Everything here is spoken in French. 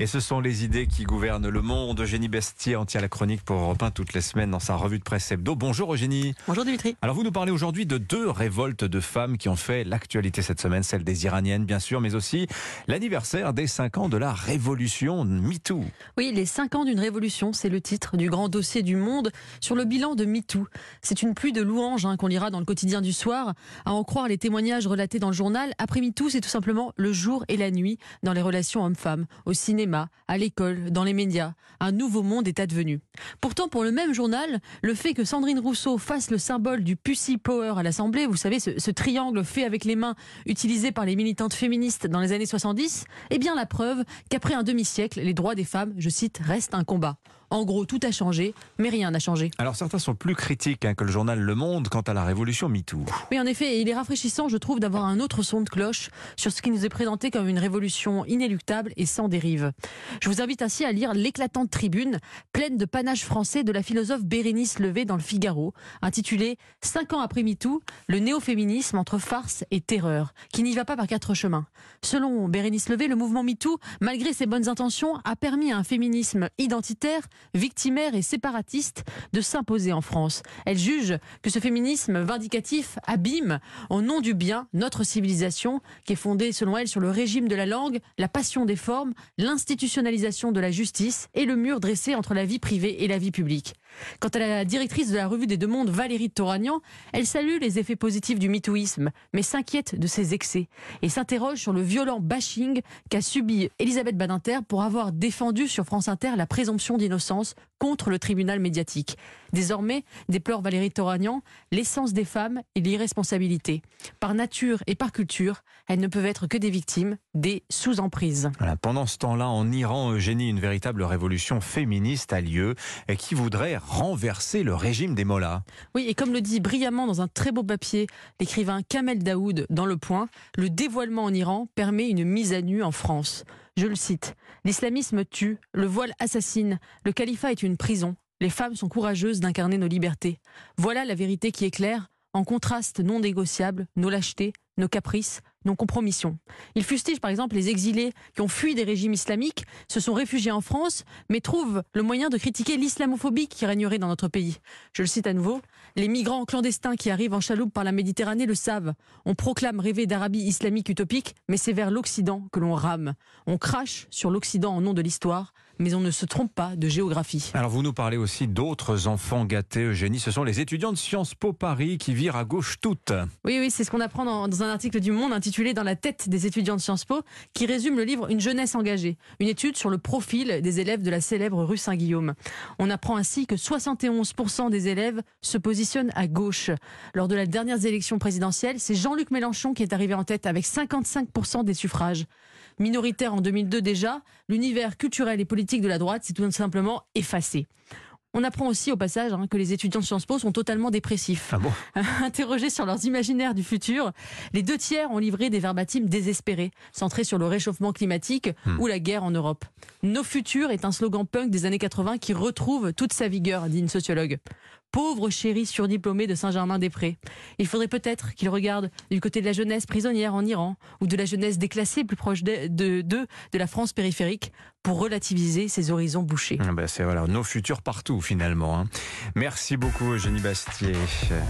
Et ce sont les idées qui gouvernent le monde. Eugénie Bestier en tient la chronique pour Europe 1 toutes les semaines dans sa revue de presse hebdo. Bonjour Eugénie. Bonjour Dimitri. Alors vous nous parlez aujourd'hui de deux révoltes de femmes qui ont fait l'actualité cette semaine, celle des Iraniennes bien sûr, mais aussi l'anniversaire des 5 ans de la révolution MeToo. Oui, les 5 ans d'une révolution, c'est le titre du grand dossier du monde sur le bilan de MeToo. C'est une pluie de louanges hein, qu'on lira dans le quotidien du soir. À en croire les témoignages relatés dans le journal, après MeToo, c'est tout simplement le jour et la nuit dans les relations hommes-femmes, au cinéma, à l'école, dans les médias. Un nouveau monde est advenu. Pourtant, pour le même journal, le fait que Sandrine Rousseau fasse le symbole du Pussy Power à l'Assemblée, vous savez, ce, ce triangle fait avec les mains utilisé par les militantes féministes dans les années 70, est bien la preuve qu'après un demi-siècle, les droits des femmes, je cite, restent un combat. En gros, tout a changé, mais rien n'a changé. Alors certains sont plus critiques hein, que le journal Le Monde quant à la révolution MeToo. Oui, en effet, il est rafraîchissant, je trouve, d'avoir un autre son de cloche sur ce qui nous est présenté comme une révolution inéluctable et sans dérive. Je vous invite ainsi à lire l'éclatante tribune, pleine de panache français de la philosophe Bérénice Levé dans le Figaro, intitulée Cinq ans après MeToo, le néo-féminisme entre farce et terreur, qui n'y va pas par quatre chemins. Selon Bérénice Levé, le mouvement MeToo, malgré ses bonnes intentions, a permis à un féminisme identitaire victimaire et séparatiste de s'imposer en France. Elle juge que ce féminisme vindicatif abîme, au nom du bien, notre civilisation, qui est fondée, selon elle, sur le régime de la langue, la passion des formes, l'institutionnalisation de la justice et le mur dressé entre la vie privée et la vie publique. Quant à la directrice de la revue des Deux Mondes, Valérie Toragnan, elle salue les effets positifs du mitouisme, mais s'inquiète de ses excès et s'interroge sur le violent bashing qu'a subi Elisabeth Badinter pour avoir défendu sur France Inter la présomption d'innocence contre le tribunal médiatique. Désormais, déplore Valérie Toragnan, l'essence des femmes et l'irresponsabilité. Par nature et par culture, elles ne peuvent être que des victimes, des sous-emprises. Pendant ce temps-là, en Iran, Eugénie, une véritable révolution féministe a lieu et qui voudrait renverser le régime des mollahs. Oui, et comme le dit brillamment dans un très beau papier l'écrivain Kamel Daoud dans Le Point, le dévoilement en Iran permet une mise à nu en France. Je le cite, L'islamisme tue, le voile assassine, le califat est une prison, les femmes sont courageuses d'incarner nos libertés. Voilà la vérité qui éclaire, en contraste non négociable, nos lâchetés, nos caprices, nos compromissions. Il fustige par exemple les exilés qui ont fui des régimes islamiques, se sont réfugiés en France, mais trouvent le moyen de critiquer l'islamophobie qui régnerait dans notre pays. Je le cite à nouveau, les migrants clandestins qui arrivent en chaloupe par la Méditerranée le savent. On proclame rêver d'Arabie islamique utopique, mais c'est vers l'Occident que l'on rame. On crache sur l'Occident en nom de l'histoire, mais on ne se trompe pas de géographie. Alors vous nous parlez aussi d'autres enfants gâtés, Eugénie. Ce sont les étudiants de Sciences Po Paris qui virent à gauche toutes. Oui, oui, c'est ce qu'on apprend dans, dans, un article du Monde intitulé Dans la tête des étudiants de Sciences Po, qui résume le livre Une jeunesse engagée, une étude sur le profil des élèves de la célèbre rue Saint-Guillaume. On apprend ainsi que 71% des élèves se positionnent à gauche. Lors de la dernière élection présidentielle, c'est Jean-Luc Mélenchon qui est arrivé en tête avec 55% des suffrages. Minoritaire en 2002 déjà, l'univers culturel et politique de la droite s'est tout simplement effacé. On apprend aussi au passage hein, que les étudiants de Sciences Po sont totalement dépressifs. Ah bon Interrogés sur leurs imaginaires du futur, les deux tiers ont livré des verbatimes désespérés, centrés sur le réchauffement climatique hmm. ou la guerre en Europe. Nos futurs est un slogan punk des années 80 qui retrouve toute sa vigueur, dit une sociologue. Pauvre chéri surdiplômé de Saint-Germain-des-Prés. Il faudrait peut-être qu'il regarde du côté de la jeunesse prisonnière en Iran ou de la jeunesse déclassée plus proche de, de, de, la France périphérique pour relativiser ses horizons bouchés. Ben c'est voilà, nos futurs partout finalement. Hein. Merci beaucoup Eugénie Bastier.